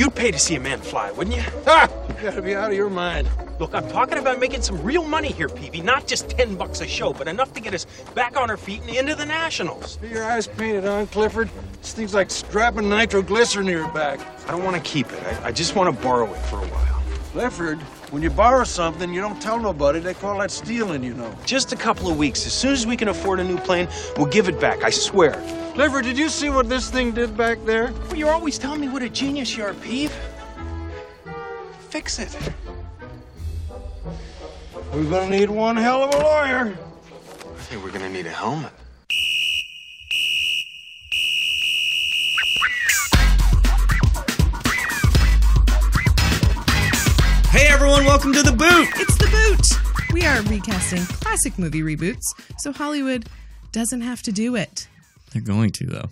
You'd pay to see a man fly, wouldn't you? Ha! You gotta be out of your mind. Look, I'm talking about making some real money here, Peevy. Not just 10 bucks a show, but enough to get us back on our feet and into the Nationals. Get your eyes painted on, Clifford. This thing's like strapping nitroglycerin to your back. I don't want to keep it. I, I just want to borrow it for a while. Clifford, when you borrow something, you don't tell nobody. They call that stealing, you know. Just a couple of weeks. As soon as we can afford a new plane, we'll give it back. I swear. Clifford, did you see what this thing did back there? Well, you're always telling me what a genius you are, Peeve. Fix it. We're gonna need one hell of a lawyer. I think we're gonna need a helmet. Hey everyone, welcome to the boot. It's the boot. We are recasting classic movie reboots, so Hollywood doesn't have to do it. They're going to though.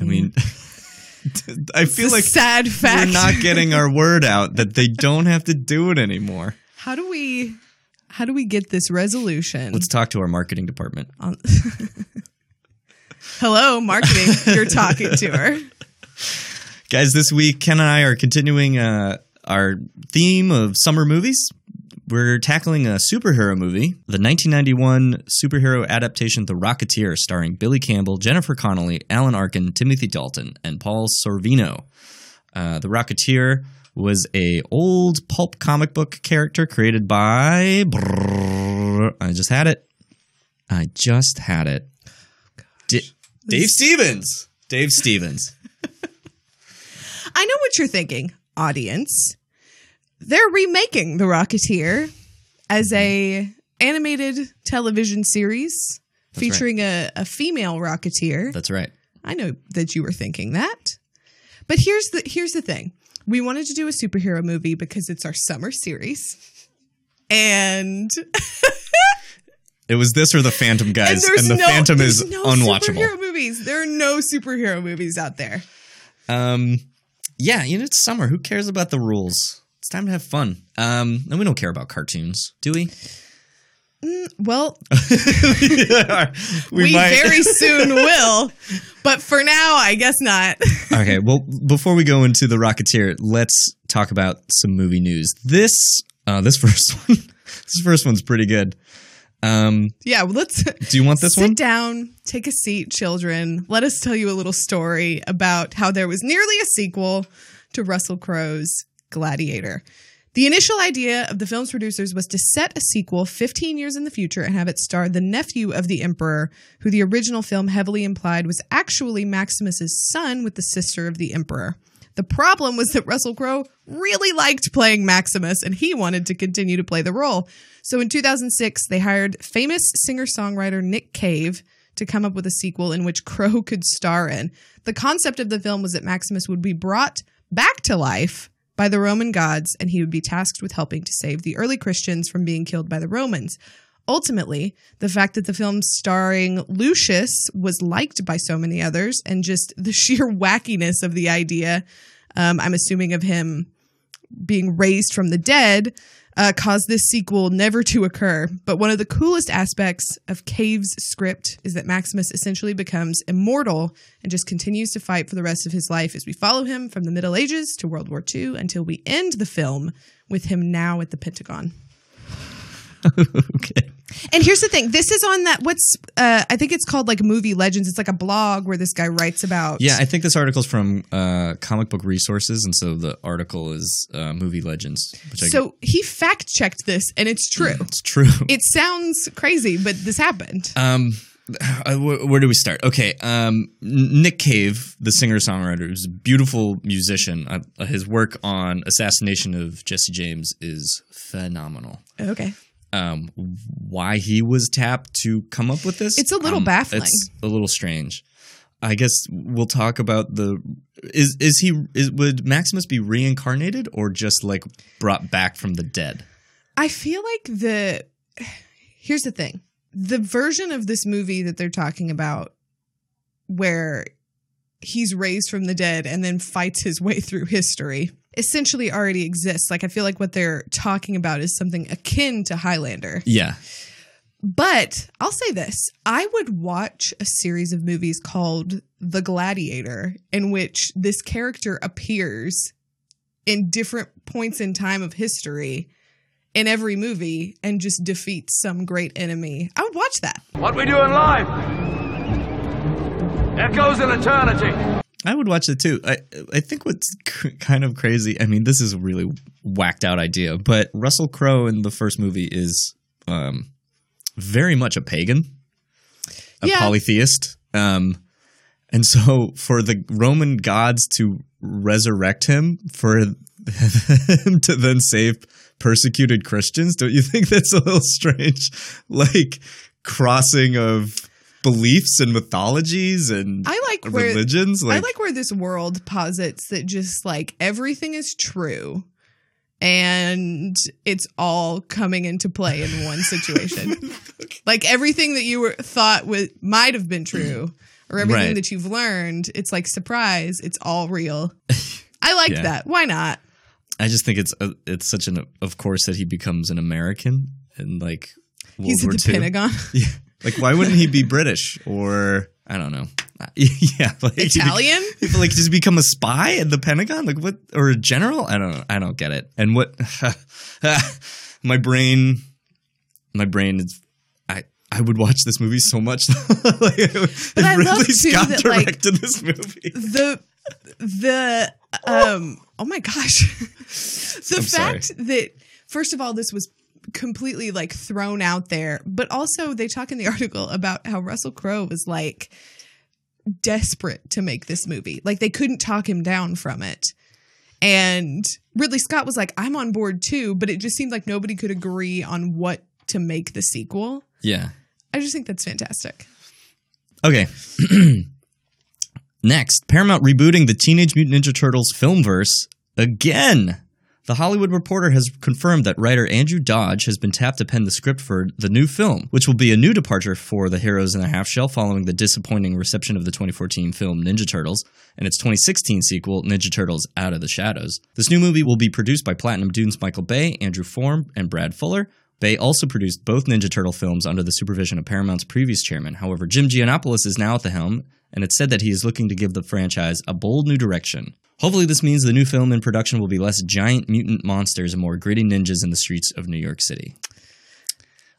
I mean, I feel like sad fact. we're not getting our word out that they don't have to do it anymore. How do we? How do we get this resolution? Let's talk to our marketing department. on- Hello, marketing. You're talking to her. Guys, this week Ken and I are continuing uh, our theme of summer movies. We're tackling a superhero movie, the 1991 superhero adaptation The Rocketeer, starring Billy Campbell, Jennifer Connelly, Alan Arkin, Timothy Dalton, and Paul Sorvino. Uh, the Rocketeer was a old pulp comic book character created by. Brrr, I just had it. I just had it. D- Dave Stevens. Dave Stevens. I know what you're thinking, audience. They're remaking The Rocketeer as a animated television series right. featuring a, a female Rocketeer. That's right. I know that you were thinking that. But here's the here's the thing. We wanted to do a superhero movie because it's our summer series. And, It was this or the Phantom, guys, there's and, the no, Phantom is no unwatchable. superhero movies. There are no superhero movies out there. Um, yeah, you know it's summer. Who cares about the rules? It's time to have fun. Um, and we don't care about cartoons, do we? Well, we, we, very soon will. But for now, I guess not. okay. Well, before we go into the Rocketeer, let's talk about some movie news. This, uh, this first one, this first one's pretty good. Um, yeah, well, let's do you want this sit one? down, take a seat, children. Let us tell you a little story about how there was nearly a sequel to Russell Crowe's Gladiator. The initial idea of the film's producers was to set a sequel 15 years in the future and have it star the nephew of the emperor, who the original film heavily implied was actually Maximus's son with the sister of the emperor. The problem was that Russell Crowe really liked playing Maximus and he wanted to continue to play the role. So in 2006, they hired famous singer songwriter Nick Cave to come up with a sequel in which Crowe could star in. The concept of the film was that Maximus would be brought back to life by the Roman gods and he would be tasked with helping to save the early Christians from being killed by the Romans. Ultimately, the fact that the film starring Lucius was liked by so many others and just the sheer wackiness of the idea, um, I'm assuming of him being raised from the dead, uh, caused this sequel never to occur. But one of the coolest aspects of Cave's script is that Maximus essentially becomes immortal and just continues to fight for the rest of his life as we follow him from the Middle Ages to World War II until we end the film with him now at the Pentagon. okay. And here's the thing: this is on that. What's uh, I think it's called like Movie Legends. It's like a blog where this guy writes about. Yeah, I think this article's from uh, Comic Book Resources, and so the article is uh, Movie Legends. So he fact checked this, and it's true. it's true. It sounds crazy, but this happened. Um, uh, wh- where do we start? Okay, um, Nick Cave, the singer songwriter, who's a beautiful musician. Uh, his work on Assassination of Jesse James is phenomenal. Okay. Um, why he was tapped to come up with this? It's a little um, baffling. It's a little strange. I guess we'll talk about the is is he is would Maximus be reincarnated or just like brought back from the dead? I feel like the here's the thing. The version of this movie that they're talking about where he's raised from the dead and then fights his way through history essentially already exists. Like I feel like what they're talking about is something akin to Highlander. Yeah, But I'll say this I would watch a series of movies called The Gladiator, in which this character appears in different points in time of history in every movie and just defeats some great enemy. I would watch that. What we do in life echoes in eternity. I would watch it too. I I think what's c- kind of crazy. I mean, this is a really whacked out idea, but Russell Crowe in the first movie is um, very much a pagan, a Yeah. polytheist. Um, and so for the Roman gods to resurrect him for him to then save persecuted Christians, don't you think that's a little strange? Like crossing of beliefs and mythologies and I like where religions. I like where this world posits that just like everything is true and it's all coming into play in one situation. like everything that you were thought was might have been true or everything Right. that you've learned, it's like surprise, it's all real. I like Yeah. that. Why not? I just think it's a, it's such an of course that he becomes an American and like World He's at the II. Pentagon. Yeah, like why wouldn't he be British or I don't know? yeah, like Italian? he'd like just become a spy at the Pentagon, like what or a general? I don't know. I don't get it. And what my brain, my brain is. I I would watch this movie so much. like, if I love, Ridley too, Scott that, like- directed this movie. the the um oh my gosh the I'm sorry. fact that first of all this was completely like thrown out there but also they talk in the article about how russell crowe was like desperate to make this movie like they couldn't talk him down from it and ridley scott was like i'm on board too but it just seemed like nobody could agree on what to make the sequel Yeah. i just think that's fantastic Okay. Next, Paramount rebooting the Teenage Mutant Ninja Turtles filmverse again. The Hollywood Reporter has confirmed that writer Andrew Dodge has been tapped to pen the script for the new film, which will be a new departure for the Heroes in a Half Shell following the disappointing reception of the 2014 film Ninja Turtles and its 2016 sequel, Ninja Turtles Out of the Shadows. This new movie will be produced by Platinum Dunes Michael Bay, Andrew Form, and Brad Fuller. Bay also produced both Ninja Turtle films under the supervision of Paramount's previous chairman. However, Jim Gianopulos is now at the helm, and it's said that he is looking to give the franchise a bold new direction. Hopefully, this means the new film in production will be less giant mutant monsters and more gritty ninjas in the streets of New York City.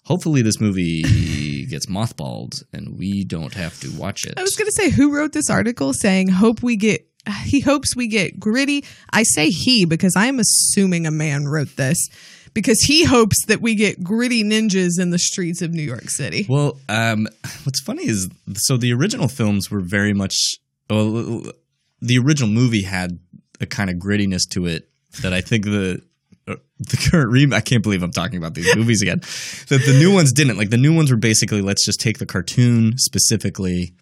Hopefully, this movie gets mothballed and we don't have to watch it. I was going to say, who wrote this article saying, hope we get, he hopes we get gritty? I say he because I'm assuming a man wrote this because he hopes that we get gritty ninjas in the streets of New York City. Well, um, what's funny is so the original films were very much. Well, the original movie had a kind of grittiness to it that I think the uh, the current remake. I can't believe I'm talking about these movies again. That the new ones didn't. Like the new ones were basically let's just take the cartoon specifically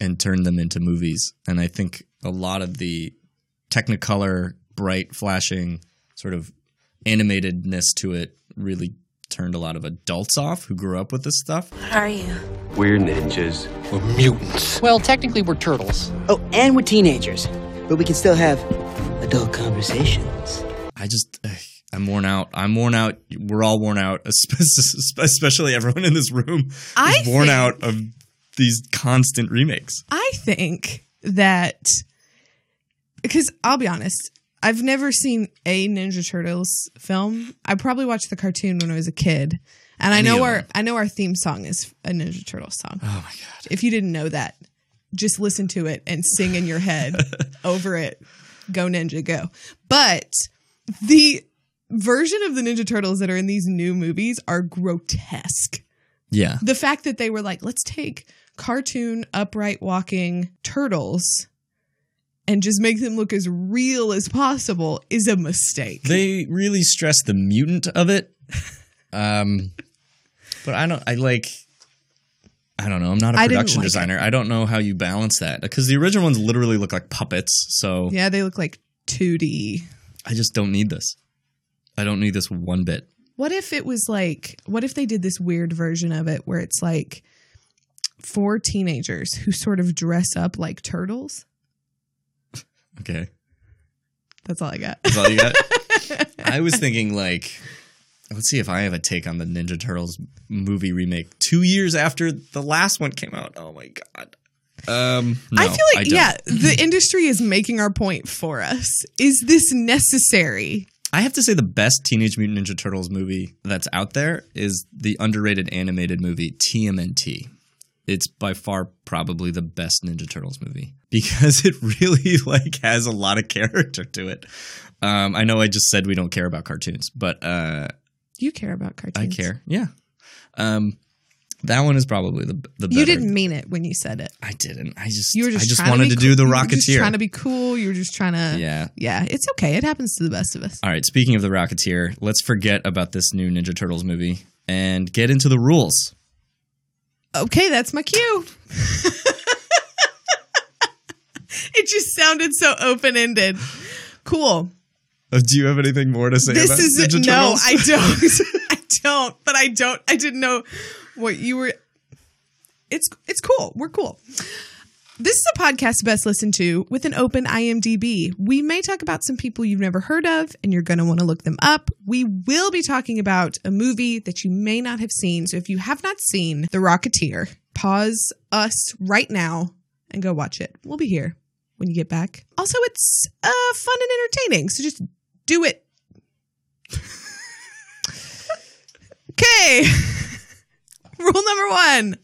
and turn them into movies. And I think a lot of the Technicolor, bright, flashing, sort of animatedness to it really turned a lot of adults off who grew up with this stuff. How are you? We're ninjas. We're mutants. Well, technically, we're turtles. Oh, and we're teenagers, but we can still have adult conversations. I just, ugh, I'm worn out. I'm worn out. We're all worn out, especially everyone in this room is I worn think- out of these constant remakes. I think that because I'll be honest, I've never seen a Ninja Turtles film. I probably watched the cartoon when I was a kid, and I know our. I know our theme song is a Ninja Turtles song. Oh my god! If you didn't know that, just listen to it and sing in your head over it. Go Ninja, go! But the version of the Ninja Turtles that are in these new movies are grotesque Yeah, the fact that they were like, let's take cartoon upright walking turtles and just make them look as real as possible is a mistake. they really stress the mutant of it. Um, but I don't. I like. I don't know. I'm not a production like it. designer. I don't know how you balance that because the original ones literally look like puppets. So yeah, they look like 2D. I just don't need this. I don't need this one bit. What if it was like, what if they did this weird version of it where it's like four teenagers who sort of dress up like turtles? Okay. That's all I got. That's all you got? I was thinking like let's see if I have a take on the Ninja Turtles movie remake. Two years after the last one came out. Oh my god. Um, no, I feel like don't. yeah, the industry is making our point for us. Is this necessary? I have to say the best Teenage Mutant Ninja Turtles movie that's out there is the underrated animated movie TMNT. It's by far probably the best Ninja Turtles movie because it really like has a lot of character to it. Um, I know I just said we don't care about cartoons, but uh, You care about cartoons. I care. Yeah. Um, that one is probably the the better. You didn't mean it when you said it. I didn't. I just You were just I just wanted to, to, be do the cool. You were just Rocketeer. trying to be cool. You were just trying to. yeah. Yeah, it's okay. It happens to the best of us. All right, speaking of the Rocketeer, let's forget about this new Ninja Turtles movie and get into the rules. Okay, that's my cue. it just sounded so open ended. Cool. Uh, do you have anything more to say This about is Ninja no? I don't. I don't. But I don't. I didn't know what you were. It's it's cool. We're cool. This is a podcast best listened to with an open IMDb. We may talk about some people you've never heard of and you're going to want to look them up. We will be talking about a movie that you may not have seen. So if you have not seen The Rocketeer, pause us right now and go watch it. We'll be here when you get back. Also, it's uh, fun and entertaining. So just do it. okay. Rule number one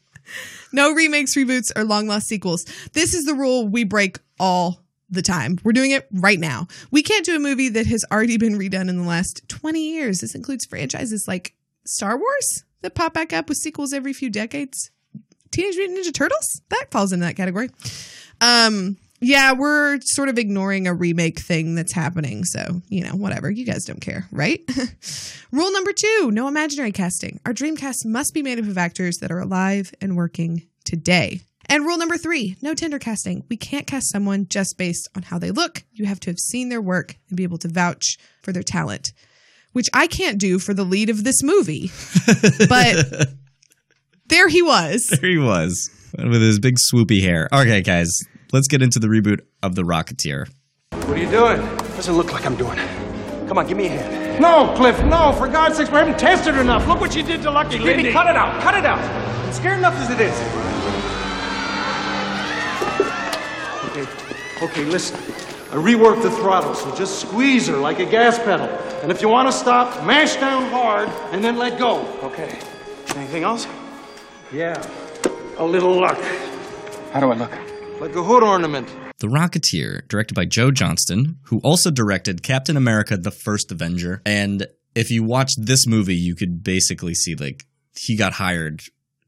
no remakes, reboots, or long lost sequels. This is the rule we break all the time. We're doing it right now. We can't do a movie that has already been redone in the last 20 years. This includes franchises like Star Wars that pop back up with sequels every few decades. Teenage Mutant Ninja Turtles, that falls into that category. Um, yeah, we're sort of ignoring a remake thing that's happening. So, you know, whatever. You guys don't care, right? Rule number two no imaginary casting. Our dream cast must be made up of actors that are alive and working today. And rule number three no tender casting. We can't cast someone just based on how they look. You have to have seen their work and be able to vouch for their talent, which I can't do for the lead of this movie. but there he was. There he was with his big swoopy hair. Okay, guys, let's get into the reboot of The Rocketeer. What are you doing? Doesn't look like I'm doing it. Come on, give me a hand. No, Cliff, no, for God's sakes, we haven't tested enough. Look what you did to Lucky Baby, Lindy. cut it out. Cut it out. I'm scared enough as it is. Okay, okay, listen. I reworked the throttle, so just squeeze her like a gas pedal. And if you want to stop, mash down hard and then let go. Okay. Anything else? Yeah, a little luck. How do I look? Like a hood ornament. The Rocketeer, directed by Joe Johnston, who also directed Captain America The First Avenger. And if you watch this movie, you could basically see like he got hired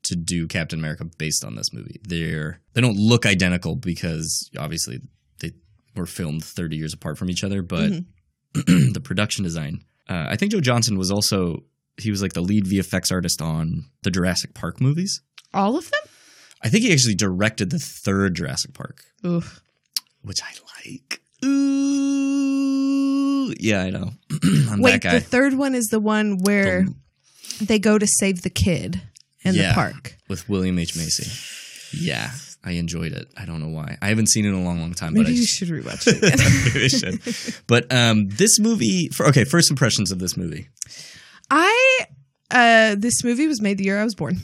to do Captain America based on this movie. They're they don't look identical because obviously they were filmed 30 years apart from each other, but the production design. Uh, I think Joe Johnston was also he was like the lead VFX artist on the Jurassic Park movies. All of them? I think he actually directed the third Jurassic Park Oof. which I like. Ooh, yeah, I know. I'm Wait, that guy. the third one is the one where they go to save the kid in Yeah. the park. with William H Macy. Yeah, I enjoyed it. I don't know why. I haven't seen it in a long, long time. Maybe but I you just, should rewatch it again. Maybe I should. But um, this movie. For, okay, first impressions of this movie. I uh this movie was made the year I was born.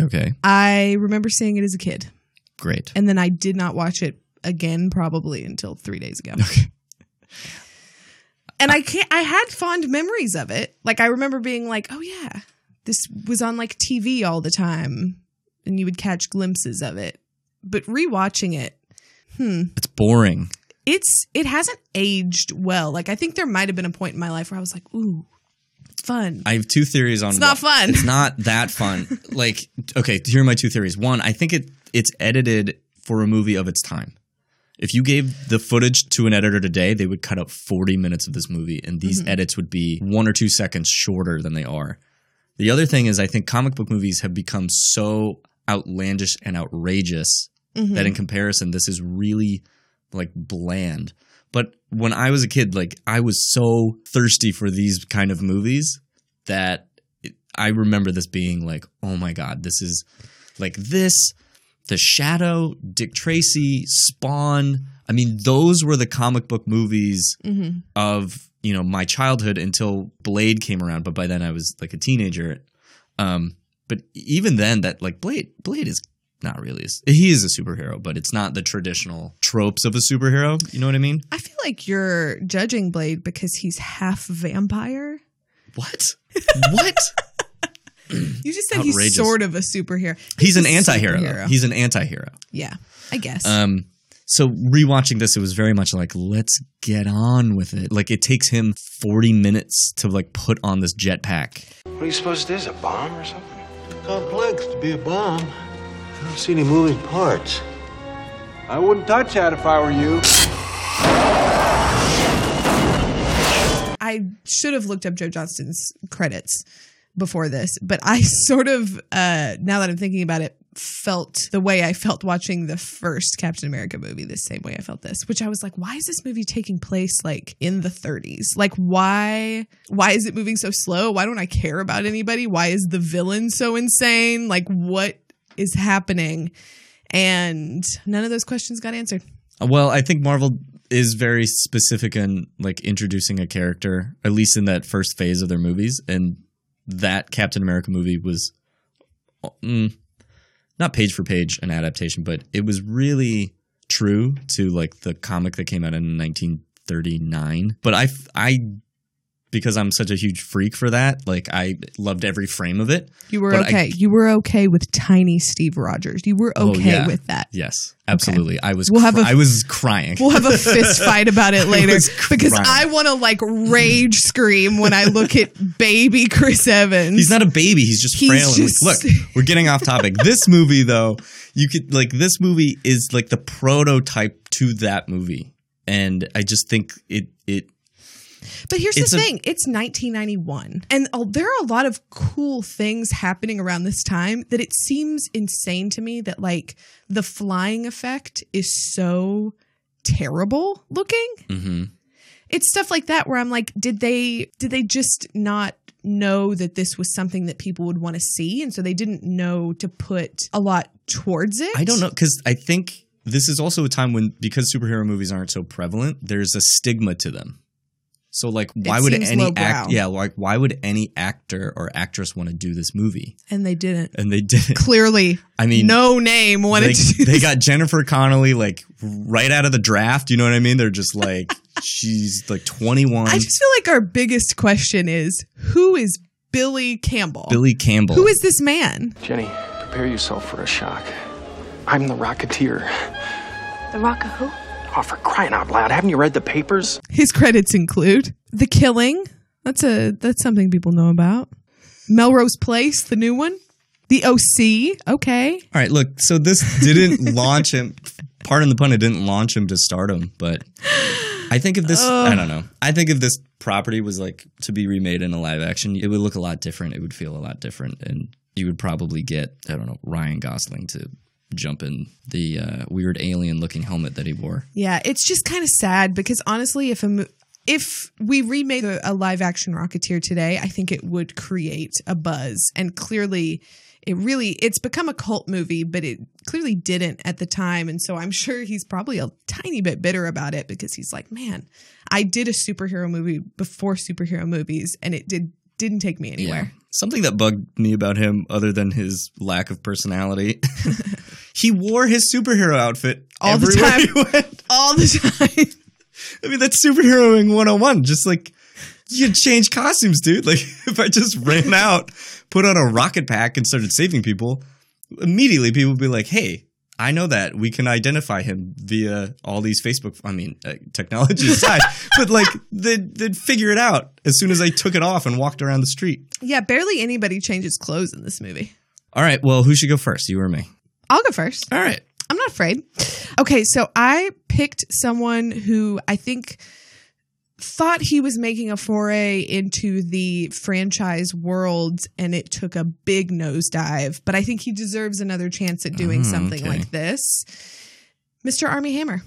Okay, I remember seeing it as a kid, great. and then I did not watch it again probably until three days ago. Okay. And I can't. I had fond memories of it. Like I remember being like, "Oh yeah, this was on like TV all the time," and you would catch glimpses of it. But rewatching it, hmm. It's boring. it's it hasn't aged well. Like I think there might have been a point in my life where I was like, "Ooh, fun." I have two theories on. It's not why- fun. It's not that fun. like, okay, here are my two theories. One, I think it it's edited for a movie of its time. If you gave the footage to an editor today, they would cut up 40 minutes of this movie, and these mm-hmm. edits would be one or two seconds shorter than they are. The other thing is, I think comic book movies have become so outlandish and outrageous mm-hmm. that in comparison, this is really like bland. But when I was a kid, like I was so thirsty for these kind of movies that it, I remember this being like, oh my god, this is like this, The Shadow, Dick Tracy, Spawn. I mean, those were the comic book movies of you know my childhood until Blade came around. But by then I was like a teenager. Um, but even then, that like Blade, Blade is not really. He is a superhero, but it's not the traditional tropes of a superhero. You know what I mean? I feel like you're judging Blade because he's half vampire. What? what? You just said he's sort of a superhero. He's an a anti-hero. superhero. He's an anti-hero. yeah, I guess. Um, so rewatching this, it was very much like, let's get on with it. Like it takes him 40 minutes to like put on this jetpack. What do you suppose it is? A bomb or something? Complex to be a bomb. I don't see any moving parts. I wouldn't touch that if I were you. I should have looked up Joe Johnston's credits before this, but I sort of, uh, now that I'm thinking about it, felt the way I felt watching the first Captain America movie, the same way I felt this, which I was like, why is this movie taking place like in the 30s? Like, why, why is it moving so slow? Why don't I care about anybody? Why is the villain so insane? Like, what is happening? And none of those questions got answered. Well, I think Marvel is very specific in like introducing a character, at least in that first phase of their movies, and that Captain America movie was mm, not page for page an adaptation, but it was really true to like the comic that came out in 1939. But I, I, because I'm such a huge freak for that, like I loved every frame of it. You were But I- okay. you were okay with tiny Steve Rogers. You were Oh, okay yeah. with that. Yes, absolutely. I was, We'll have cry- a- I was crying. We'll have a fist fight about it later was because crying. I want to like rage scream when I look at baby Chris Evans. He's not a baby. He's just He's frail. just- Look, we're getting off topic. This movie, though, you could like this movie is like the prototype to that movie, and I just think it But here's It's the a- thing: it's 1991, and there are a lot of cool things happening around this time that it seems insane to me that like the flying effect is so terrible looking. mhm. It's stuff like that where I'm like, did they did they just not know that this was something that people would want to see, and so they didn't know to put a lot towards it? I don't know because I think this is also a time when because superhero movies aren't so prevalent, there's a stigma to them. So like, why would any lowbrow. act? Yeah, like why would any actor or actress want to do this movie? and they didn't. And they didn't. Clearly, I mean, no name wanted they, to. Do they got Jennifer Connelly like right out of the draft. You know what I mean? They're just like she's like 21. I just feel like our biggest question is who is Billy Campbell? Billy Campbell. Who is this man? Jenny, prepare yourself for a shock. I'm the Rocketeer. The Rock of who? Oh, for crying out loud. Haven't you read the papers? His credits include The Killing. That's a that's something people know about. Melrose Place, the new one. The OC. Okay. All right, look. So this didn't launch him. Pardon the pun. It didn't launch him to stardom, but I think if this, I don't know. I think if this property was like to be remade in a live action, it would look a lot different. It would feel a lot different, and you would probably get I don't know Ryan Gosling to jump in the uh, weird alien looking helmet that he wore. Yeah, it's just kind of sad because honestly, if a mo- if we remade a, a live action Rocketeer today, I think it would create a buzz. And clearly, it really it's become a cult movie, but it clearly didn't at the time. And so I'm sure he's probably a tiny bit bitter about it because he's like, man, I did a superhero movie before superhero movies, and it did didn't take me anywhere. Something that bugged me about him, other than his lack of personality, he wore his superhero outfit All the time. he went. All the time. I mean, that's superheroing 101. Just like you could change costumes, dude. Like if I just ran out, put on a rocket pack and started saving people, immediately people would be like, "Hey, I know that. We can identify him via all these Facebook. I mean, uh, technology aside, but like they'd, they'd figure it out as soon as I took it off and walked around the street. yeah, barely anybody changes clothes in this movie. All right. Well, who should go first? You or me? I'll go first. All right. I'm not afraid. Okay, so I picked someone who I think thought he was making a foray into the franchise world and it took a big nosedive, but I think he deserves another chance at doing Oh, something okay. like this. Mr. Armie Hammer.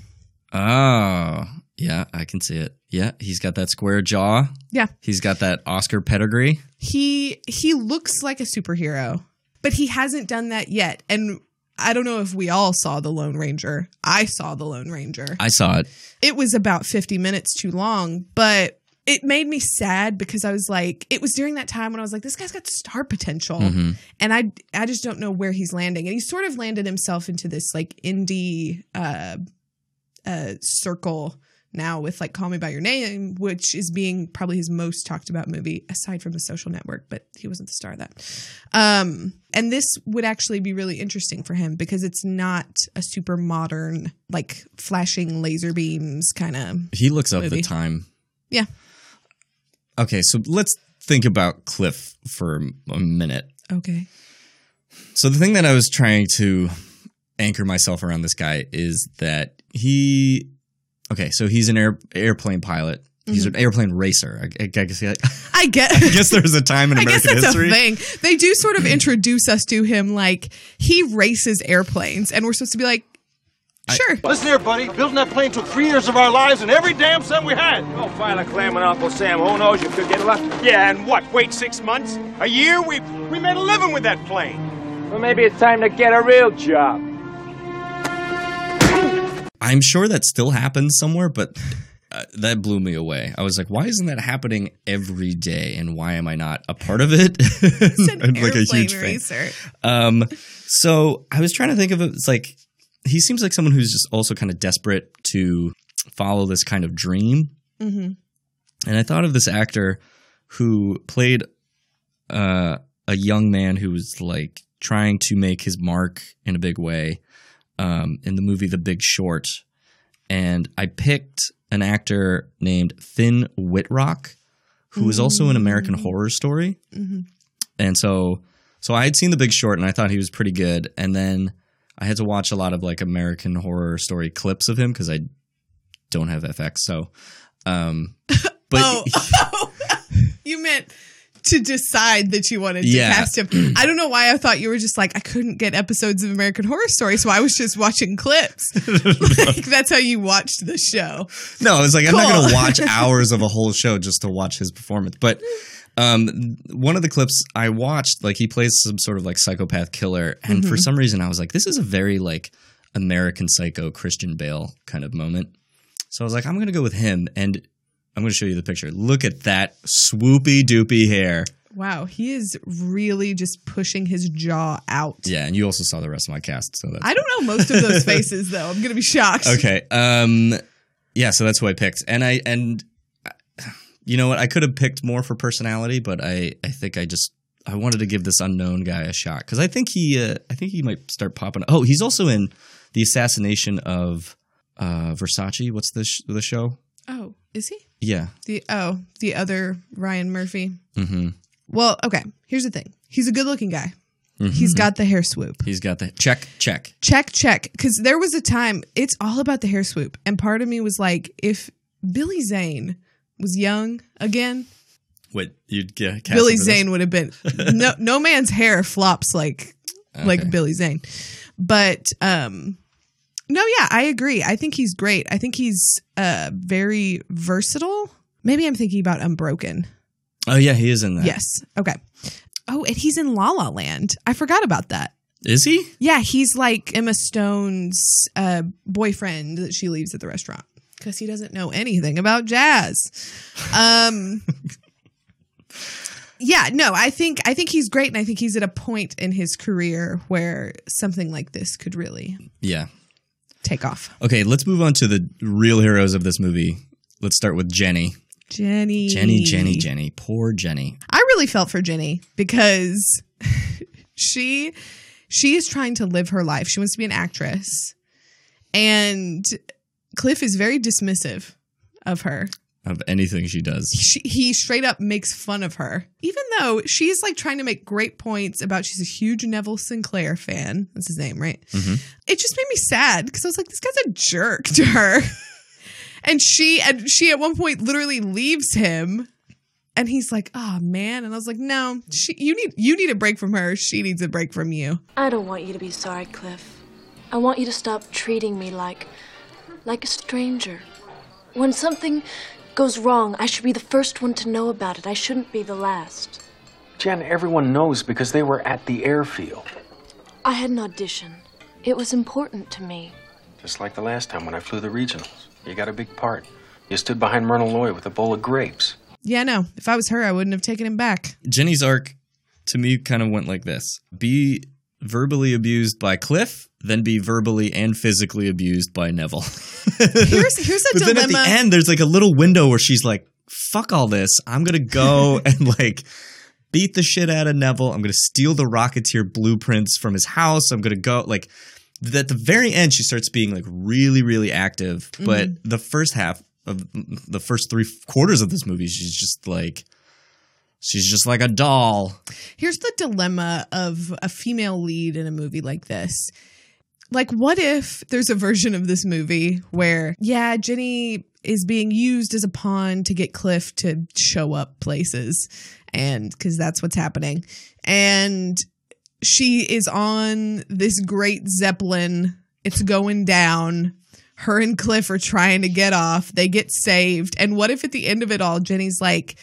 Oh, yeah, I can see it. Yeah, he's got that square jaw. Yeah. He's got that Oscar pedigree. He he looks like a superhero, but he hasn't done that yet. And I don't know if we all saw the Lone Ranger. I saw the Lone Ranger. I saw it. it was about 50 minutes too long, but it made me sad because I was like, it was during that time when I was like, this guy's got star potential, Mhm. and I I just don't know where he's landing, and he sort of landed himself into this like indie uh, uh, circle now with like Call Me by Your Name, which is being probably his most talked about movie aside from The Social Network, but he wasn't the star of that. Um, and this would actually be really interesting for him because it's not a super modern, like flashing laser beams kind of. He looks up the time. Yeah. Okay, so let's think about Cliff for a minute. Okay. So the thing that I was trying to anchor myself around this guy is that he okay, so he's an air, airplane pilot. He's an mm-hmm. airplane racer. I, I guess I I get. guess there's a time in American I guess American that's history. a thing. They do sort of introduce us to him like he races airplanes, and we're supposed to be like, sure. Listen here, buddy. Building that plane took three years of our lives and every damn cent we had. Go file a claim on Uncle Sam. Who knows? You could get a lot. Yeah, and what? Wait six months? A year? We we made a living with that plane. Well, maybe it's time to get a real job. I'm sure that still happens somewhere, but uh, that blew me away. I was like, why isn't that happening every day, and why am I not a part of it? It's an I'm like a huge fan. racer. Um, so I was trying to think of it. It's like he seems like someone who's just also kind of desperate to follow this kind of dream. hmm And I thought of this actor who played uh, a young man who was like trying to make his mark in a big way um, in the movie The Big Short. And I picked an actor named Finn Wittrock, who was also in American Horror Story. hmm And so so I had seen The Big Short and I thought he was pretty good. And then I had to watch a lot of like American Horror Story clips of him because I don't have FX. So, um, but Oh. you meant to decide that you wanted to Yeah. cast him. I don't know why I thought you were just like I couldn't get episodes of American Horror Story, so I was just watching clips. like that's how you watched the show. no, I was like, I'm not going to watch hours of a whole show just to watch his performance. But um, one of the clips I watched, like he plays some sort of like psychopath killer, and for some reason I was like, this is a very like American Psycho Christian Bale kind of moment. So I was like, I'm going to go with him, and I'm going to show you the picture. Look at that swoopy doopy hair. Wow, he is really just pushing his jaw out. Yeah, and you also saw the rest of my cast, so that's I don't know most of those faces though. I'm gonna be shocked. okay. Um, yeah, so that's who I picked, and I and uh, you know what? I could have picked more for personality, but I I think I just I wanted to give this unknown guy a shot because I think he uh, I think he might start popping. Oh, he's also in the assassination of uh Versace. What's the sh- the show? Oh, is he Yeah. the oh the other Ryan Murphy? Mm-hmm. Well, okay. Here's the thing. He's a good-looking guy. Mhm. He's got the hair swoop. He's got the check check. check check because there was a time it's all about the hair swoop and part of me was like if billy zane was young again What you'd get? billy zane would have been no no man's hair flops like like billy zane but um no yeah i agree i think he's great i think he's uh very versatile maybe i'm thinking about unbroken Oh yeah, he is in that. yes okay oh and he's in la la land i forgot about that Is he? Yeah, he's like Emma Stone's uh, boyfriend that she leaves at the restaurant because he doesn't know anything about jazz. Um, yeah, no, I think I think he's great, and I think he's at a point in his career where something like this could really Yeah. Take off. Okay, let's move on to the real heroes of this movie. Let's start with Jenny. Jenny, Jenny, Jenny, Jenny. Poor Jenny. I really felt for Jenny because she she is trying to live her life. She wants to be an actress. And Cliff is very dismissive of her. Of anything she does. She, he straight up makes fun of her, even though she's like trying to make great points about she's a huge Neville Sinclair fan. That's his name, right? Mhm. It just made me sad because I was like, this guy's a jerk to her. and she and she at one point literally leaves him and he's like, "Oh man," and I was like, "No, she, you need you need a break from her. She needs a break from you." I don't want you to be sorry, Cliff. I want you to stop treating me like like a stranger. When something goes wrong, I should be the first one to know about it. I shouldn't be the last. Jen, everyone knows because they were at the airfield. I had an audition. It was important to me. Just like the last time when I flew the regionals. You got a big part. You stood behind Myrna Loy with a bowl of grapes. Yeah, no. If I was her, I wouldn't have taken him back. Jenny's arc to me kind of went like this be verbally abused by Cliff, then be verbally and physically abused by Neville. Here's here's a but then at the end, there's like a little window where she's like, fuck all this. I'm going to go and like beat the shit out of Neville. I'm going to steal the Rocketeer blueprints from his house. I'm going to go like at the very end, she starts being like really, really active. But Mm-hmm. the first half of the first three quarters of this movie, she's just like, she's just like a doll. Here's the dilemma of a female lead in a movie like this. Like, what if there's a version of this movie where, yeah, Jenny is being used as a pawn to get Cliff to show up places, and because that's what's happening. And she is on this great Zeppelin, it's going down. Her and Cliff are trying to get off. They get saved. And what if at the end of it all, Jenny's like,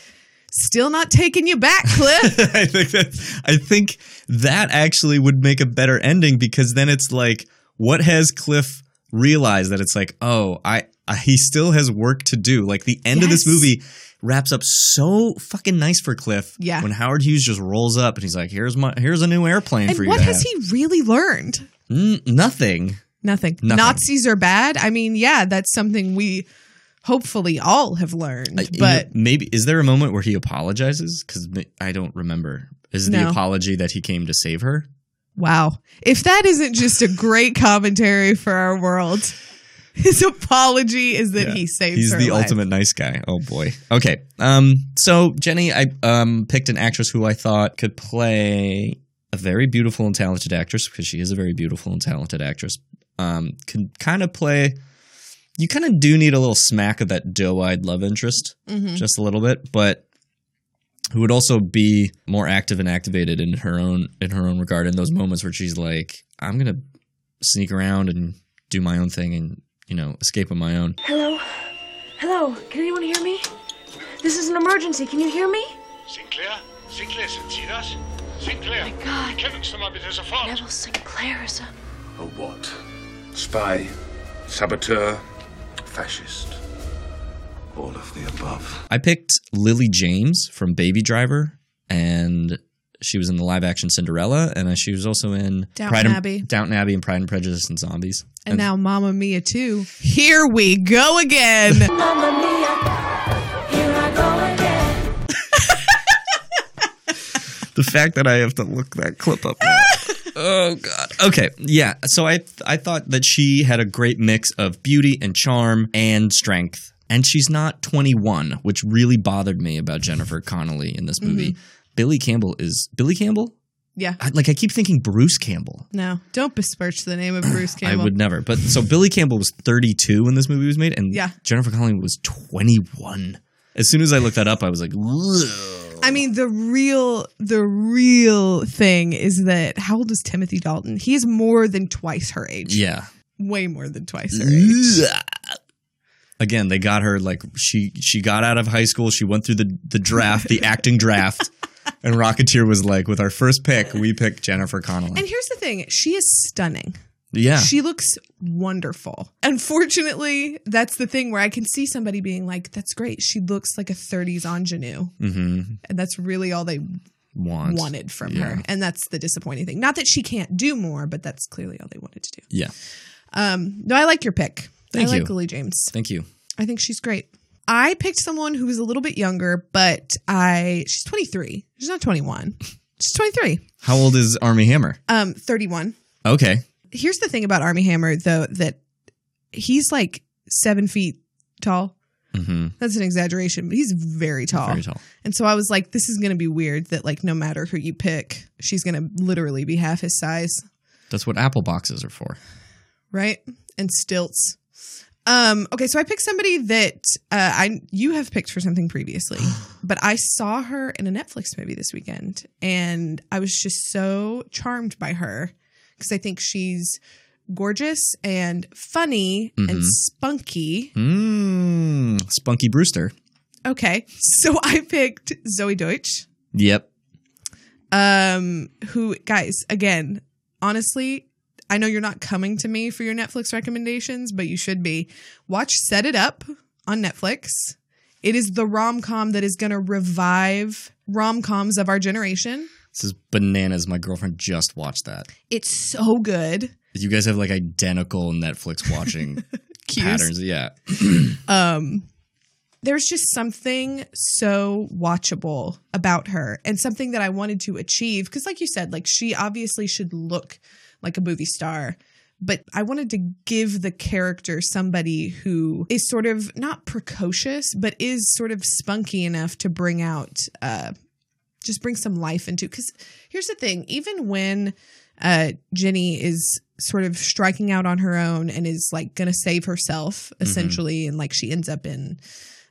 still not taking you back, Cliff? I think that I think that actually would make a better ending because then it's like, what has Cliff realized that it's like, oh, I, I he still has work to do. Like the end of this movie wraps up so fucking nice for Cliff. Yeah. When Howard Hughes just rolls up and he's like, here's my here's a new airplane and for you. what has have. he really learned? Nothing. Nothing. Nothing. Nazis are bad. I mean, yeah, that's something we hopefully all have learned. But maybe is there a moment where he apologizes? Because I don't remember. Is the apology that he came to save her? wow, if that isn't just a great commentary for our world, his apology is that Yeah. he saved He's the life. ultimate nice guy. Oh boy. Okay. Um. So Jenny, I um picked an actress who I thought could play a very beautiful and talented actress because she is a very beautiful and talented actress. Um, can kind of play. You kind of do need a little smack of that doe-eyed love interest, Mhm. just a little bit, but who would also be more active and activated in her own in her own regard in those moments where she's like, I'm gonna sneak around and do my own thing and you know escape on my own. Hello? Hello? Can anyone hear me? This is an emergency. Can you hear me? Sinclair? Sinclair, sind Sie das? Sinclair, my God. kennen Sie mal bitte sofort. Neville Sinclair is a. A what? Spy? Saboteur? Fascist? All of the above. I picked Lily James from Baby Driver, and she was in the live action Cinderella, and she was also in Downton Pride and, Abbey. Downton Abbey, and Pride and Prejudice and Zombies. And now Mamma Mia too. Here we go again. Mamma Mia, here I go again. the fact that I have to look that clip up now. oh god. Okay, yeah. So I I thought that she had a great mix of beauty and charm and strength. And she's not 21, which really bothered me about Jennifer Connelly in this movie. Mm-hmm. Billy Campbell is Billy Campbell? yeah. I, like I keep thinking Bruce Campbell. No, don't besmirch the name of Bruce Campbell. I would never. But so Billy Campbell was 32 when this movie was made, and Yeah. Jennifer Connelly was 21. As soon as I looked that up, I was like. I mean, the real the real thing is that how old is Timothy Dalton? He is more than twice her age. yeah. Way more than twice her age. Again, they got her like she she got out of high school. She went through the the draft, the acting draft, and Rocketeer was like, with our first pick, we picked Jennifer Connelly. And here's the thing, she is stunning. Yeah, She looks wonderful. Unfortunately, that's the thing where I can see somebody being like, that's great. She looks like a 30s ingenue. mm-hmm. And that's really all they Want wanted from Yeah. her. And that's the disappointing thing. Not that she can't do more, but that's clearly all they wanted to do. Yeah, Um, no, I like your pick. Thank I like you. Lily James. thank you. I think she's great. I picked someone who was a little bit younger, but I she's 23. She's not 21. She's 23. How old is Armie Hammer? Um 31. Okay, Here's the thing about Armie Hammer though that he's like 7 feet tall. mm-hmm. That's an exaggeration, but he's very tall. very tall. And so I was like this is going to be weird that like no matter who you pick, she's going to literally be half his size. That's what Apple boxes are for. right? And stilts. Um, okay, so I picked somebody that uh, I you have picked for something previously, but I saw her in a Netflix movie this weekend, and I was just so charmed by her because I think she's gorgeous and funny and Mhm. spunky. Mm, Spunky Brewster. Okay, so I picked Zoey Deutch. Yep. Um, who guys, again, honestly, I know you're not coming to me for your Netflix recommendations, but you should be. Watch Set It Up on Netflix. It is the rom com that is going to revive rom coms of our generation. This is bananas. My girlfriend just watched that. It's so good. You guys have like identical Netflix watching patterns. Yeah. um there's just something so watchable about her and something that I wanted to achieve because like you said like she obviously should look like a movie star but I wanted to give the character somebody who is sort of not precocious but is sort of spunky enough to bring out uh just bring some life into cuz here's the thing even when uh Jenny is sort of striking out on her own and is like going to save herself essentially and like she ends up in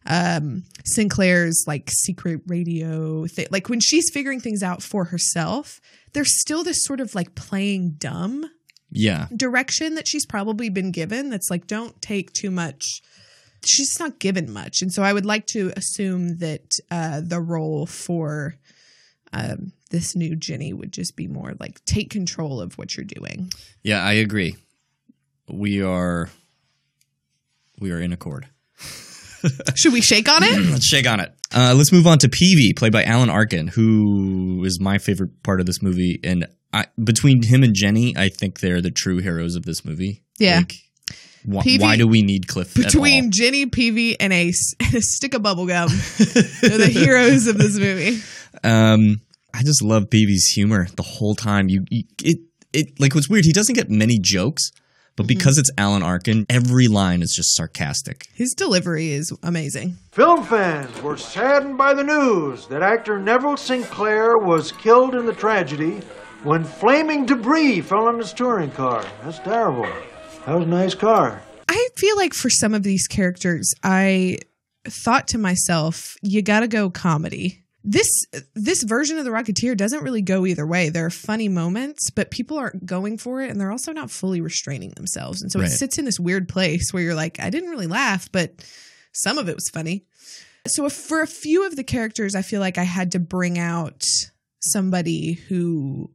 um Sinclair's like secret radio thing like when she's figuring things out for herself there's still this sort of like playing dumb Yeah. direction that she's probably been given that's like don't take too much she's not given much and so i would like to assume that uh the role for um this new jenny would just be more like take control of what you're doing Yeah, I agree. We are we are in accord. should we shake on it Let's shake on it. Uh, let's move on to Peevy, played by Alan Arkin, who is my favorite part of this movie. And I, between him and Jenny, I think they're the true heroes of this movie. Yeah. Like, wh- Peevy- why do we need Cliff at between all? jenny peevy and a, s- and a stick of bubble gum they're the heroes of this movie Um, I just love Peevy's humor the whole time. You, you it it like what's weird. He doesn't get many jokes, but Mm-hmm. because it's Alan Arkin, every line is just sarcastic. his delivery is amazing Film fans were saddened by the news that actor Neville Sinclair was killed in the tragedy when flaming debris fell on his touring car. That's terrible. That was a nice car. I feel like for some of these characters, I thought to myself, you got to go comedy. This this version of the Rocketeer doesn't really go either way. There are funny moments, but people aren't going for it, and they're also not fully restraining themselves. And so Right. it sits in this weird place where you're like, I didn't really laugh, but some of it was funny. So if, for a few of the characters, I feel like I had to bring out somebody who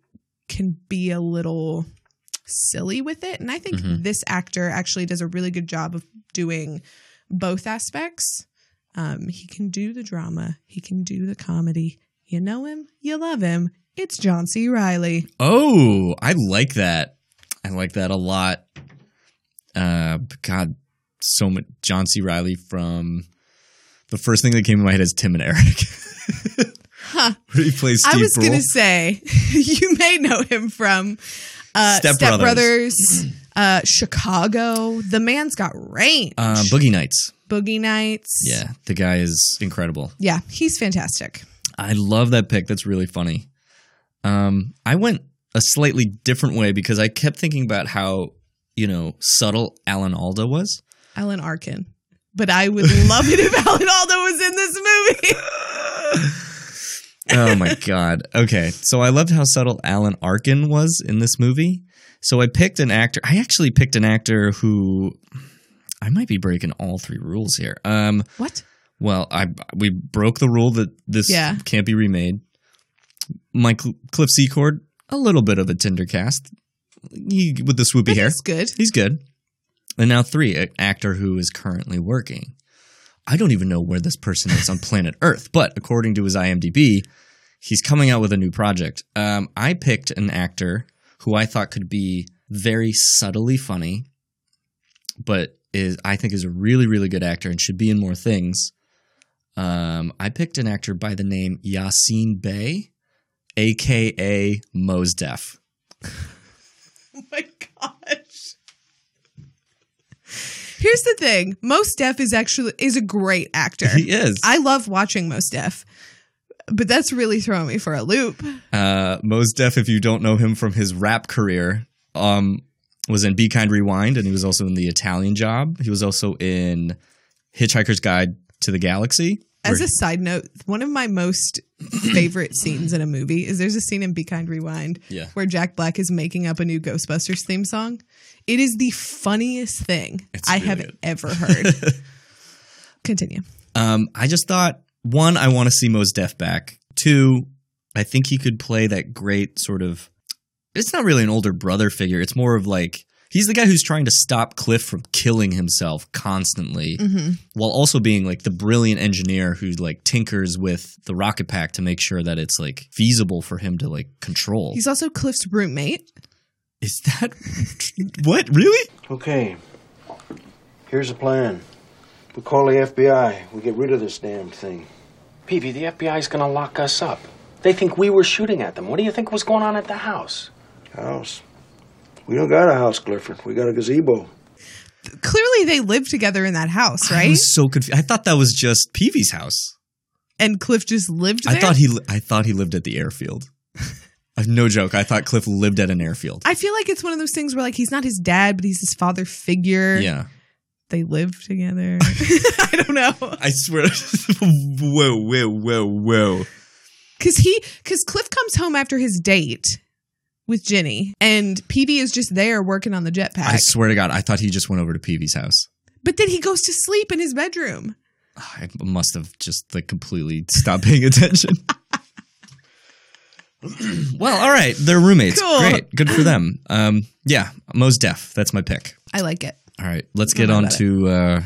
can be a little silly with it. And I think Mhm. this actor actually does a really good job of doing both aspects. Um, he can do the drama, he can do the comedy. You know him, you love him. It's John C. Reilly. Oh, I like that. I like that a lot. Uh, God, so much. John C. Reilly from the first thing that came to my head is Tim and Eric. Huh. Where he plays Steve I was going to say, you may know him from uh, Step Step, Brothers. Brothers, uh, Chicago. The man's got range. uh, Boogie Nights. Boogie Nights. Yeah, the guy is incredible. Yeah, he's fantastic. I love that pick. That's really funny. Um, I went a slightly different way because I kept thinking about how you know subtle Alan Alda was. Alan Arkin. But I would love it if Alan Alda was in this movie. oh my god. Okay, so I loved how subtle Alan Arkin was in this movie. So I picked an actor. I actually picked an actor who I might be breaking all three rules here. Um, what? Well, I we broke the rule that this Yeah. can't be remade. My Cl- Cliff Secord, a little bit of a Tinder cast. He with the swoopy hair. he's good. He's good. And now three, an actor who is currently working. I don't even know where this person is on planet Earth, but according to his IMDb, he's coming out with a new project. Um, I picked an actor who I thought could be very subtly funny, but is I think is a really really good actor and should be in more things. Um, I picked an actor by the name Yasiin Bey, aka Mos Def. Oh my gosh. Here's the thing. Mos Def is actually is a great actor. He is. I love watching Mos Def. But that's really throwing me for a loop. Uh, Mos Def, if you don't know him from his rap career, um, was in Be Kind Rewind, and he was also in The Italian Job. He was also in Hitchhiker's Guide to the Galaxy. As a side note, one of my most favorite scenes in a movie is there's a scene in Be Kind Rewind Yeah. where Jack Black is making up a new Ghostbusters theme song. It is the funniest thing I really have good. ever heard. Continue. um, I just thought one, I want to see Mos Def back. Two, I think he could play that great sort of. It's not really an older brother figure. It's more of like He's the guy who's trying to stop Cliff from killing himself constantly, Mhm. while also being like the brilliant engineer who like tinkers with the rocket pack to make sure that it's like feasible for him to like control. He's also Cliff's roommate. Is that what really? Okay. Here's the plan. We call the FBI. We get rid of this damned thing. Peevy, the FBI's gonna lock us up. They think we were shooting at them. What do you think was going on at the house? House. We don't got a house, Clifford. We got a gazebo. Clearly, they live together in that house, I right? was so confused. I thought that was just Peevy's house. and Cliff just lived there. I thought he li- I thought he lived at the airfield. No joke. I thought Cliff lived at an airfield. I feel like it's one of those things where like he's not his dad, but he's his father figure. Yeah. They live together. I don't know. I swear. whoa, whoa, whoa, whoa. Cause he cause Cliff comes home after his date with Jenny and Peevy is just there working on the jetpack. I swear to God, I thought he just went over to Peevy's house. but then he goes to sleep in his bedroom. I must have just like completely stopped paying attention. well, all right, they're roommates. Cool. Great, good for them. Um, yeah, Mos Def. That's my pick. I like it. All right, let's get on to uh,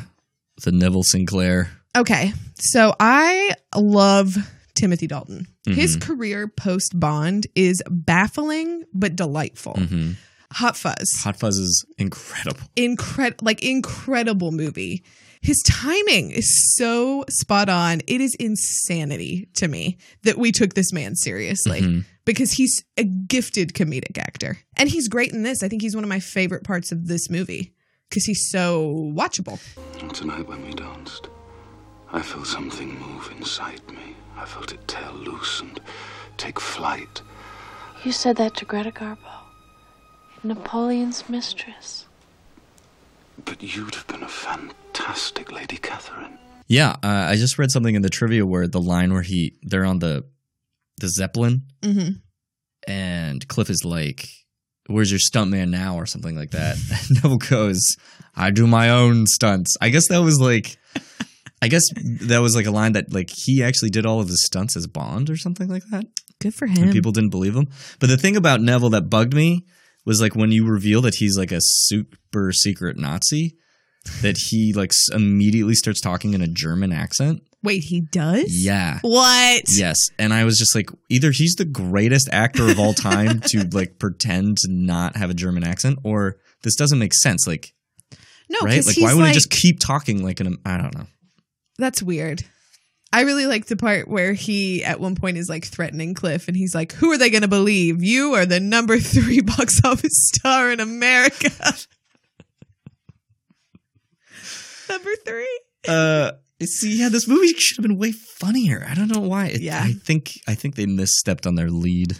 the Neville Sinclair. Okay. So I love Timothy Dalton. His Mhm. career post Bond is baffling but delightful. Mhm. Hot Fuzz. Hot Fuzz is incredible. incredible like incredible movie his timing is so spot on it is insanity to me that we took this man seriously Mhm. because he's a gifted comedic actor and he's great in this i think he's one of my favorite parts of this movie because he's so watchable Tonight when we danced, I felt something move inside me. I felt it tear loose and take flight. You said that to Greta Garbo, Napoleon's mistress. But you'd have been a fantastic Lady Catherine. Yeah, uh, I just read something in the trivia where the line where he they're on the the zeppelin mm-hmm. and Cliff is like, "Where's your stuntman now?" or something like that. Neville goes, "I do my own stunts." I guess that was like, I guess that was like a line that like he actually did all of his stunts as Bond or something like that. good for And him people didn't believe him. But the thing about Neville that bugged me was like when you reveal that he's like a super secret Nazi, that he like immediately starts talking in a German accent. wait he does Yeah. what Yes. And I was just like, either he's the greatest actor of all time to like pretend to not have a German accent, or this doesn't make sense. Like, no right? Like, why wouldn't like he just keep talking like an, I don't know. That's weird. I really like the part where he at one point is like threatening Cliff and he's like, Who are they gonna believe? You are the number three box office star in America. number three? Uh, see, yeah, this movie should have been way funnier. I don't know why. It- Yeah. I think I think they misstepped on their lead.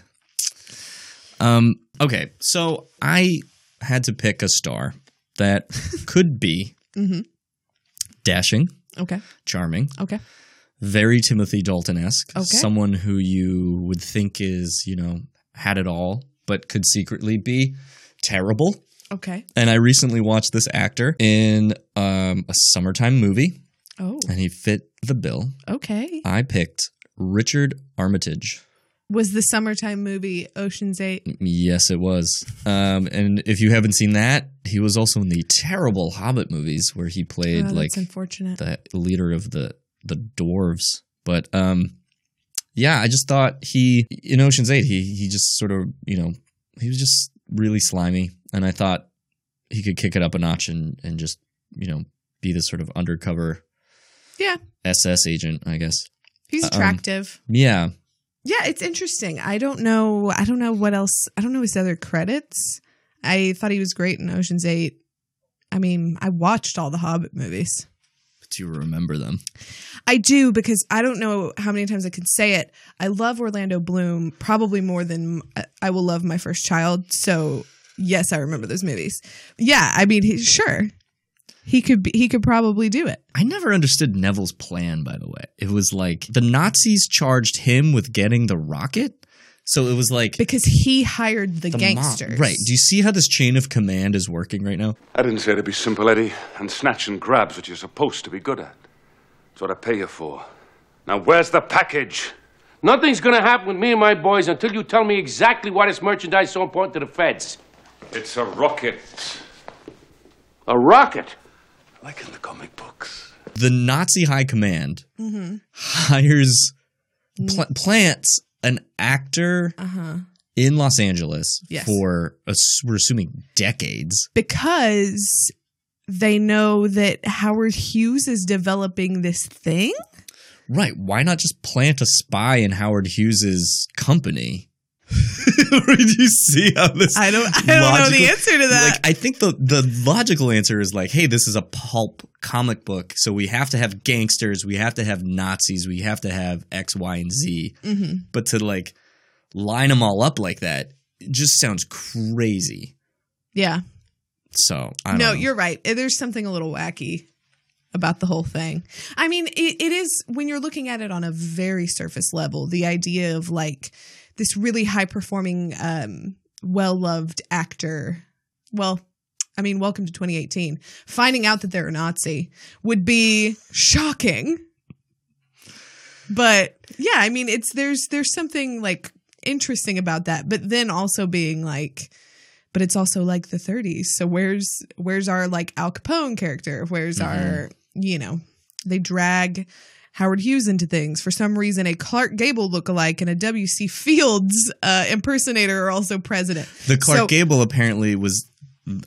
Um. Okay, so I had to pick a star that could be Mm-hmm. dashing, Okay. charming, Okay. Very Timothy Dalton esque. Okay. Someone who you would think is, you know, had it all, but could secretly be terrible. Okay. And I recently watched this actor in um, a summertime movie, Oh. and he fit the bill. Okay. I picked Richard Armitage. Was the summertime movie Ocean's Eight? Yes, it was. Um, and if you haven't seen that, he was also in the terrible Hobbit movies where he played Oh, like unfortunate. the leader of the the dwarves. But um, yeah, I just thought he in Ocean's Eight, he he just sort of you know he was just really slimy, and I thought he could kick it up a notch and and just you know be this sort of undercover Yeah. SS agent, I guess. He's Um, attractive. Yeah, Yeah, it's interesting. I don't know. I don't know what else. I don't know his other credits. I thought he was great in Ocean's Eight. I mean, I watched all the Hobbit movies. Do you remember them? I do because I don't know how many times I can say it. I love Orlando Bloom probably more than uh, I will love my first child. So yes, I remember those movies. Yeah, I mean, he, sure, he could be. He could probably do it. I never understood Neville's plan, by the way. It was like the Nazis charged him with getting the rocket. So it was like because he hired the, the mob- gangsters. Right. Do you see how this chain of command is working right now? I didn't say it'd be simple, Eddie. And snatch and grab's what you're supposed to be good at. It's what I pay you for. Now, where's the package? Nothing's gonna happen with me and my boys until you tell me exactly why this merchandise is so important to the feds. It's a rocket. A rocket. Like in the comic books. The Nazi High Command Mm-hmm. hires pl- plants an actor Uh-huh. in Los Angeles Yes. for we're assuming decades. Because they know that Howard Hughes is developing this thing. Right? Why not just plant a spy in Howard Hughes's company? Did you see how this? I don't. I don't know the answer to that. Like, I think the the logical answer is like, hey, this is a pulp comic book, so we have to have gangsters, we have to have Nazis, we have to have X, Y, and Z. Mhm. But to like line them all up like that, just sounds crazy. yeah. So I don't no, know. you're right. There's something a little wacky about the whole thing. I mean, it, it is when you're looking at it on a very surface level, the idea of like this really high performing, um, well loved actor. Well, I mean, welcome to 2018. Finding out that they're a Nazi would be shocking. But yeah, I mean, it's there's there's something like interesting about that, but then also being like, but it's also like the 30s. So where's where's our like Al Capone character? Where's our you know they drag Howard Hughes into things for some reason. A Clark Gable lookalike and a W. C. Fields uh, impersonator are also president. The Clark So- Gable apparently was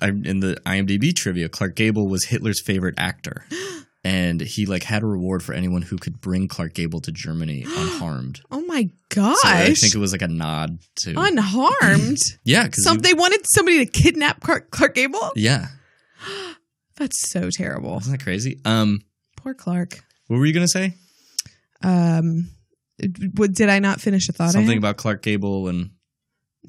in the IMDb trivia. Clark Gable was Hitler's favorite actor, and he like had a reward for anyone who could bring Clark Gable to Germany unharmed. Oh my gosh! So I think it was like a nod to unharmed. Yeah, because Some they wanted somebody to kidnap Clark, Clark Gable. yeah, That's so terrible. isn't that crazy? Um, Poor Clark. what were you gonna say? Um, what did I not finish a thought? Something about Clark Gable and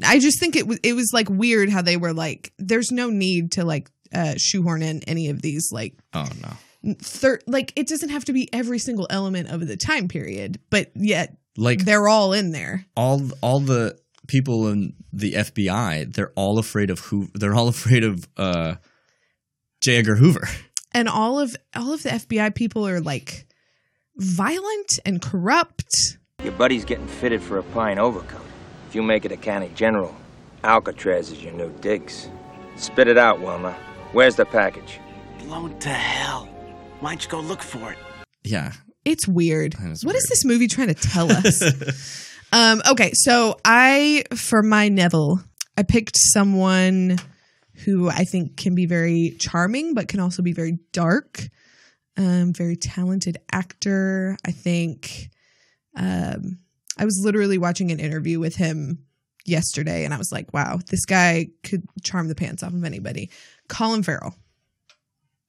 I just think it was it was like weird how they were like, there's no need to like uh, shoehorn in any of these like oh no, thir- like it doesn't have to be every single element of the time period, but yet like they're all in there. all all the people in the FBI, they're all afraid of who they're all afraid of uh J. Edgar Hoover. And all of all of the FBI people are like violent and corrupt. Your buddy's getting fitted for a pine overcoat. If you make it a county general, Alcatraz is your new digs. Spit it out, Wilma. Where's the package? Blown to hell. Why don't you go look for it? Yeah. It's weird. is What is this movie trying to tell us? um, okay, so I, for my Neville, I picked someone who I think can be very charming, but can also be very dark. Um, very talented actor. I think. Um, I was literally watching an interview with him yesterday, and I was like, "Wow, this guy could charm the pants off of anybody." Colin Farrell.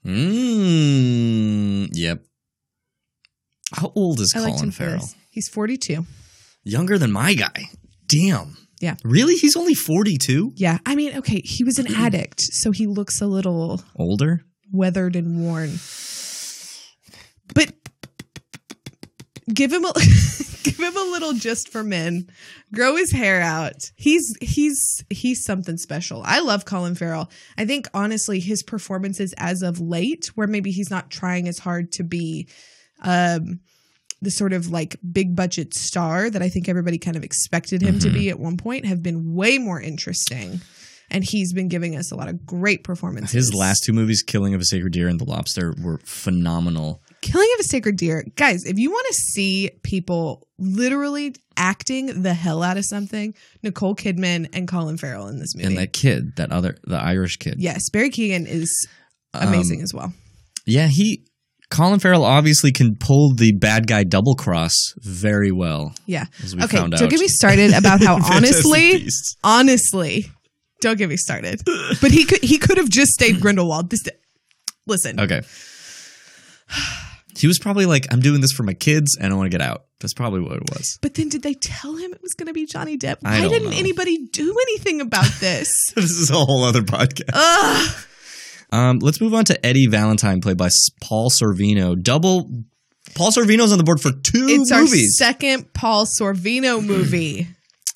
Mm, yep. How old is I Colin Farrell? He's forty-two. Younger than my guy. Damn. Yeah. Really? He's only 42? Yeah, I mean, okay, he was an addict, so he looks a little Older? weathered and worn. But give him a give him a little just for men. Grow his hair out. He's he's he's something special. I love Colin Farrell. I think honestly his performances as of late where maybe he's not trying as hard to be um the sort of like big budget star that I think everybody kind of expected him to Mm-hmm. be at one point have been way more interesting. And he's been giving us a lot of great performances. His last two movies, Killing of a Sacred Deer and The Lobster, were phenomenal. Killing of a Sacred Deer. Guys, if you want to see people literally acting the hell out of something, Nicole Kidman and Colin Farrell in this movie. And that kid, that other, the Irish kid. yes, Barry Keoghan is amazing Um, as well. Yeah, he, Colin Farrell obviously can pull the bad guy double cross very well. Yeah. as we Okay, found don't out. get me started about how honestly, honestly, don't get me started. But he could he could have just stayed Grindelwald. This listen. Okay. He was probably like, I'm doing this for my kids and I want to get out. That's probably what it was. But then did they tell him it was going to be Johnny Depp? I Why don't didn't know. anybody do anything about this? this is a whole other podcast. Ugh. Um, let's move on to Eddie Valentine, played by Paul Sorvino. Double. Paul Sorvino's on the board for two It's our movies. second Paul Sorvino movie.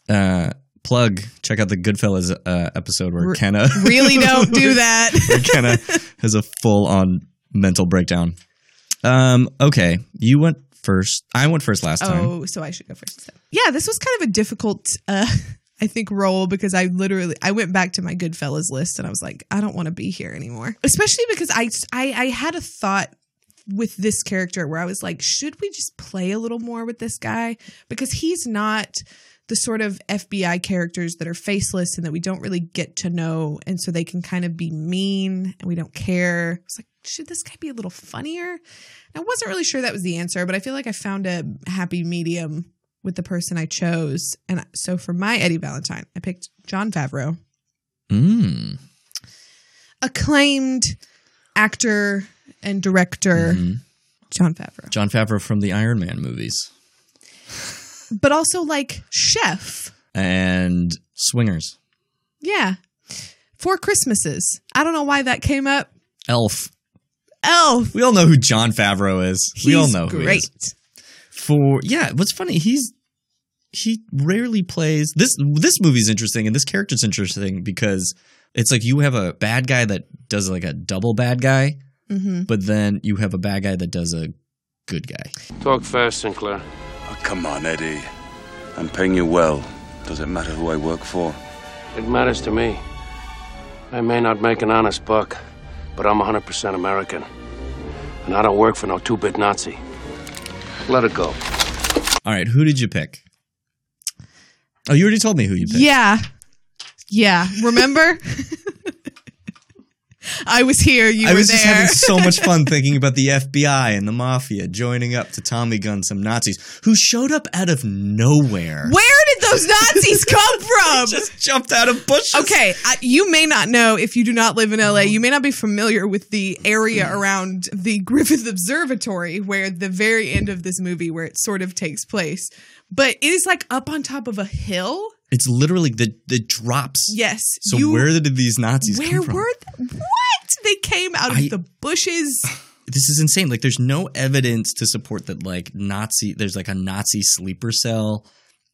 uh, plug. Check out the Goodfellas uh, episode where Re- Kenna really don't do that. where Kenna has a full on mental breakdown. Um, okay, you went first. I went first last time. Oh, so I should go first. instead. Yeah, this was kind of a difficult, uh, I think role because I literally I went back to my Goodfellas list and I was like, I don't want to be here anymore. Especially because I I, I had a thought with this character where I was like, should we just play a little more with this guy because he's not the sort of FBI characters that are faceless and that we don't really get to know, and so they can kind of be mean and we don't care. It's like, should this guy be a little funnier? And I wasn't really sure that was the answer, but I feel like I found a happy medium with the person I chose. And so for my Eddie Valentine, I picked Jon Favreau, Mm. acclaimed actor and director Jon Favreau, Jon Favreau from the Iron Man movies but also like chef. and Swingers. Yeah. Four Christmases. I don't know why that came up. Elf. Elf. We all know who Jon Favreau is. we all He's know who he great. is. For yeah, what's funny, he's he rarely plays this this movie's interesting and this character's interesting because it's like you have a bad guy that does like a double bad guy, Mm-hmm. but then you have a bad guy that does a good guy. Talk fast, Sinclair. Oh, come on, Eddie. I'm paying you well. Does it matter who I work for? It matters to me. I may not make an honest buck, but I'm 100% American. And I don't work for no two bit Nazi. Let it go. All right, who did you pick? Oh, you already told me who you picked. Yeah. Yeah. Remember? I was here. You were there. I was there. just having so much fun thinking about the FBI and the mafia joining up to Tommy gun some Nazis who showed up out of nowhere. Where did those Nazis come from? just jumped out of bushes. Okay, I, you may not know if you do not live in LA. You may not be familiar with the area hmm. around the Griffith Observatory, where the very end of this movie, where it sort of takes place, but it is like up on top of a hill. It's literally the the drops. Yes. So you- where did these Nazis Where come from? were they? They came out of I- the bushes. this is insane. Like there's no evidence to support that like Nazi there's like a Nazi sleeper cell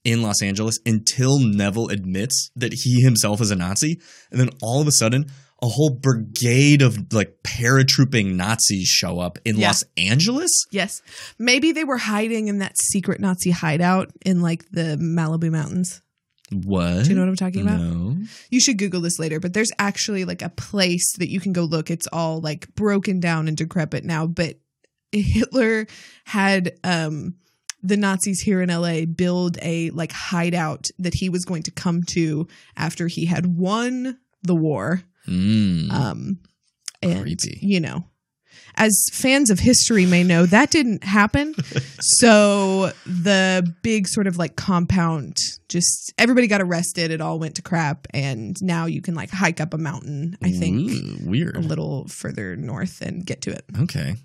in Los Angeles until Neville admits that he himself is a Nazi. And then all of a sudden a whole brigade of like paratrooping Nazis show up in Yeah. Los Angeles. Yes. Maybe they were hiding in that secret Nazi hideout in like the Malibu Mountains. What? Do you know what I'm talking about? No. You should Google this later, but there's actually like a place that you can go look. It's all like broken down and decrepit now, but Hitler had um the Nazis here in LA build a like hideout that he was going to come to after he had won the war. Mm. Um and Creepy. you know, as fans of history may know, that didn't happen. so the big sort of like compound just everybody got arrested, it all went to crap, and now you can like hike up a mountain, I think. Ooh, weird. A little further north and get to it. Okay.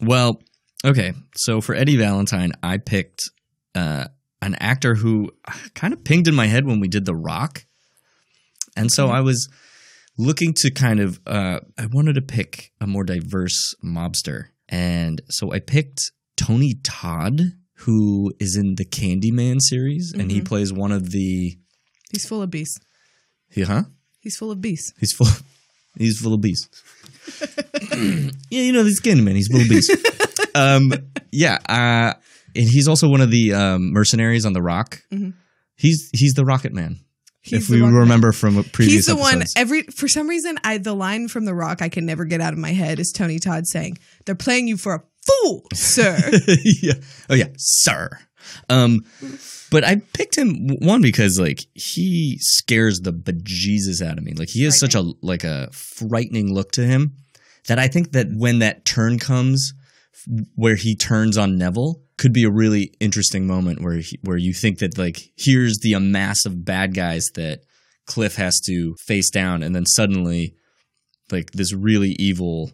Well, okay. So for Eddie Valentine, I picked uh, an actor who kind of pinged in my head when we did The Rock. And so I was looking to kind of, uh, I wanted to pick a more diverse mobster. And so I picked Tony Todd, who is in the Candyman series, and he Mhm. plays one of the. He's full of beasts. Yeah. huh? He's full of beasts. He's full. He's full of bees. yeah, you know this Candyman. He's full of bees. um, yeah, uh, and he's also one of the um, mercenaries on the Rock. Mhm. He's he's the Rocket Man. He's if we Man. remember from a previous He's the one every for some reason I the line from The Rock I can never get out of my head is Tony Todd saying, They're playing you for a fool, sir. yeah. Oh yeah, sir. Um, but I picked him one because like he scares the bejesus out of me. Like he has such a like a frightening look to him that I think that when that turn comes, where he turns on Neville, could be a really interesting moment where he, where you think that like here's the amass of bad guys that Cliff has to face down, and then suddenly like this really evil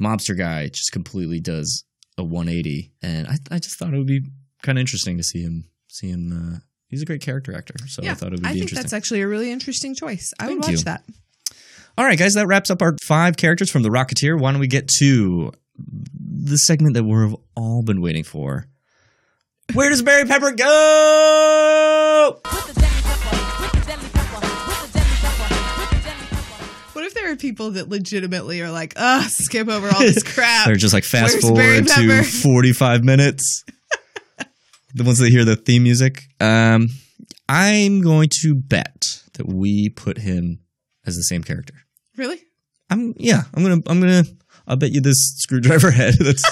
mobster guy just completely does a 180 and i, I just thought it would be kind of interesting to see him see him uh, he's a great character actor so i thought it would be I think interesting that's actually a really interesting choice. I would watch you. that. all right guys that wraps up our five characters from the rocketeer why don't we get to the segment that we've all been waiting for where does barry pepper go What if there are people that legitimately are like, ugh, skip over all this crap? they're just like fast Where's forward to 45 minutes the ones that hear the theme music. Um, I'm going to bet that we put him as the same character. Really? I'm yeah. I'm gonna I'm gonna I'll bet you this screwdriver head that's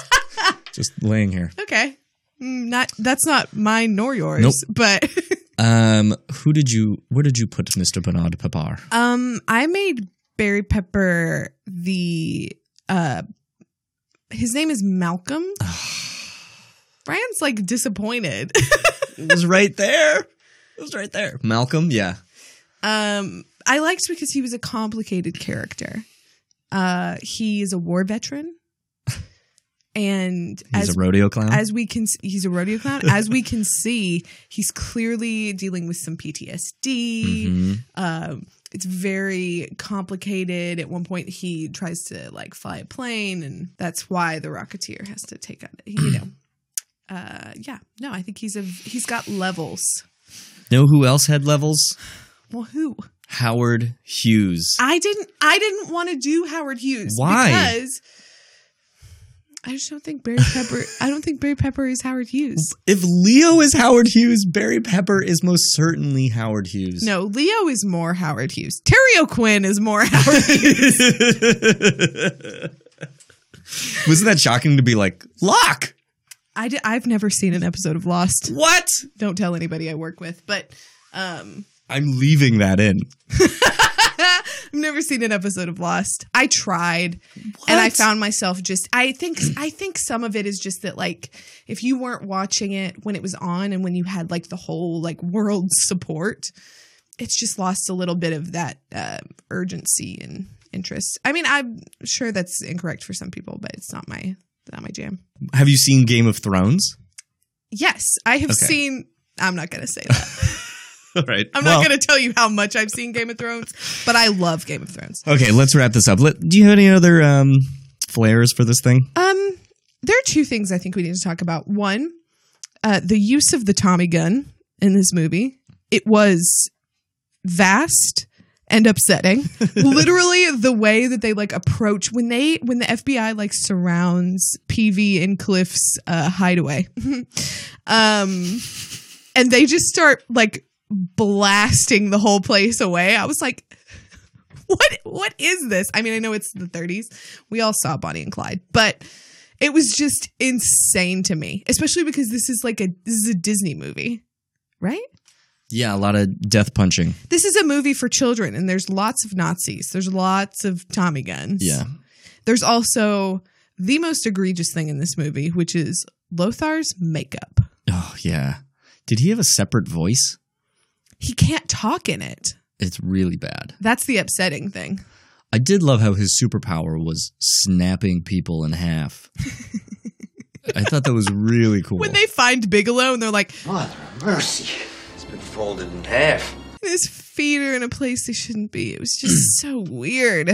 just laying here. Okay. Mm, Not that's not mine nor yours, Nope. but Um, who did you? Where did you put Mr. Bernard Pepper? um I made Barry Pepper the uh his name is Malcolm. Brian's like disappointed. It was right there. It was right there. Malcolm. Yeah. Um, I liked because he was a complicated character. Uh, he is a war veteran, and He's as a rodeo clown. As we can, he's a rodeo clown. as we can see, he's clearly dealing with some PTSD. Mhm. Um, it's very complicated. At one point, he tries to like fly a plane, and that's why the Rocketeer has to take out. You know, uh, yeah. No, I think he's a he's got levels. Know who else had levels? Well, who? Howard Hughes. I didn't I didn't want to do Howard Hughes Why? because I just don't think Barry Pepper I don't think Barry Pepper is Howard Hughes. If Leo is Howard Hughes, Barry Pepper is most certainly Howard Hughes. No, Leo is more Howard Hughes. Terry O'Quinn is more Howard Hughes. Wasn't that shocking to be like Locke? I I've never seen an episode of Lost. What? Don't tell anybody I work with, but um I'm leaving that in. I've never seen an episode of Lost. I tried and I found myself just I think I think some of it is just that like if you weren't watching it when it was on and when you had like the whole like world support, it's just lost a little bit of that uh, urgency and interest. I mean, I'm sure that's incorrect for some people, but it's not my not my jam. Have you seen Game of Thrones? Yes, I have Okay. seen I'm not going to say that. Right. I'm Well, not going to tell you how much I've seen Game of Thrones, but I love Game of Thrones. Okay, let's wrap this up. Let, do you have any other um, flares for this thing? Um, there are two things I think we need to talk about. One, uh, the use of the Tommy gun in this movie. It was vast and upsetting. Literally, the way that they like approach when they when the FBI like surrounds Peevy and Cliff's uh, hideaway, um, and they just start like blasting the whole place away. I was like, what what is this? I mean, I know it's the 30s. We all saw Bonnie and Clyde, but it was just insane to me, especially because this is like a this is a Disney movie, right? Yeah, a lot of death punching. This is a movie for children, and there's lots of Nazis. There's lots of Tommy guns. Yeah. There's also the most egregious thing in this movie, which is Lothar's makeup. Oh, yeah. Did he have a separate voice? He can't talk in it. It's really bad. That's the upsetting thing. I did love how his superpower was snapping people in half. I thought that was really cool. When they find Bigelow and they're like, Mother of mercy. It's been folded in half. his feet are in a place they shouldn't be. It was just so weird.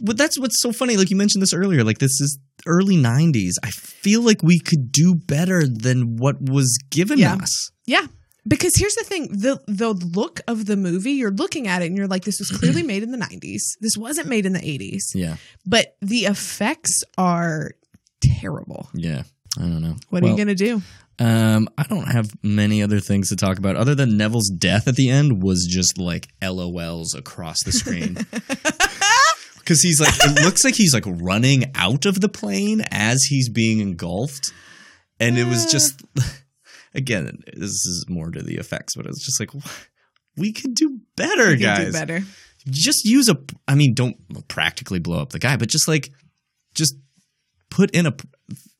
but that's what's so funny. Like you mentioned this earlier. Like this is early '90s. I feel like we could do better than what was given Yeah. us. Yeah. Because here's the thing, the the look of the movie, you're looking at it and you're like, this was clearly made in the 90s. This wasn't made in the 80s. Yeah, But the effects are terrible. yeah. I don't know. What are you gonna do? Um, I don't have many other things to talk about other than Neville's death at the end was just like LOLs across the screen. Because he's like, it looks like he's like running out of the plane as he's being engulfed, and it was just, again, this is more to the effects, but it was just like, we could do better, We could do guys. better. Just use a, I mean, don't practically blow up the guy, but just like, just put in a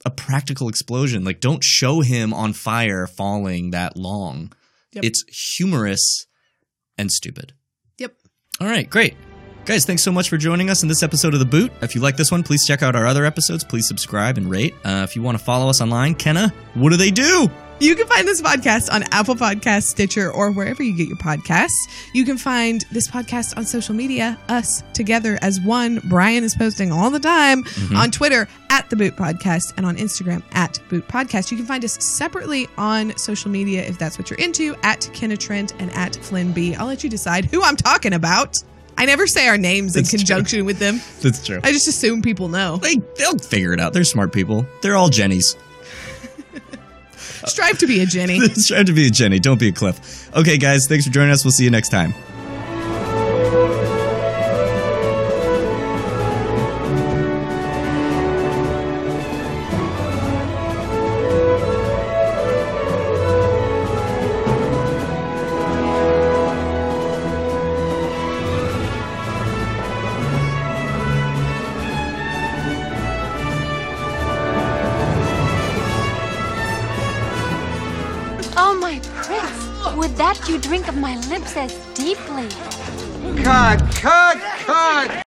a practical explosion. Like, don't show him on fire falling that long. Yep. It's humorous and stupid. Yep. All right, great. Guys, thanks so much for joining us in this episode of The Boot. If you like this one, please check out our other episodes. Please subscribe and rate. Uh, if you want to follow us online, Kenna, what do they do? You can find this podcast on Apple Podcasts, Stitcher, or wherever you get your podcasts. You can find this podcast on social media, us together as one. Brian is posting all the time Mhm. on Twitter at the Boot Podcast and on Instagram at Boot Podcast. You can find us separately on social media if that's what you're into at Kenna Trent and at Flynn B. I'll let you decide who I'm talking about. I never say our names That's in true. conjunction with them. That's true. I just assume people know. They, they'll figure it out. They're smart people. They're all Jennies. Strive to be a Jenny. Strive to be a Jenny. Don't be a Cliff. Okay, guys. Thanks for joining us. We'll see you next time. As deeply? Cut!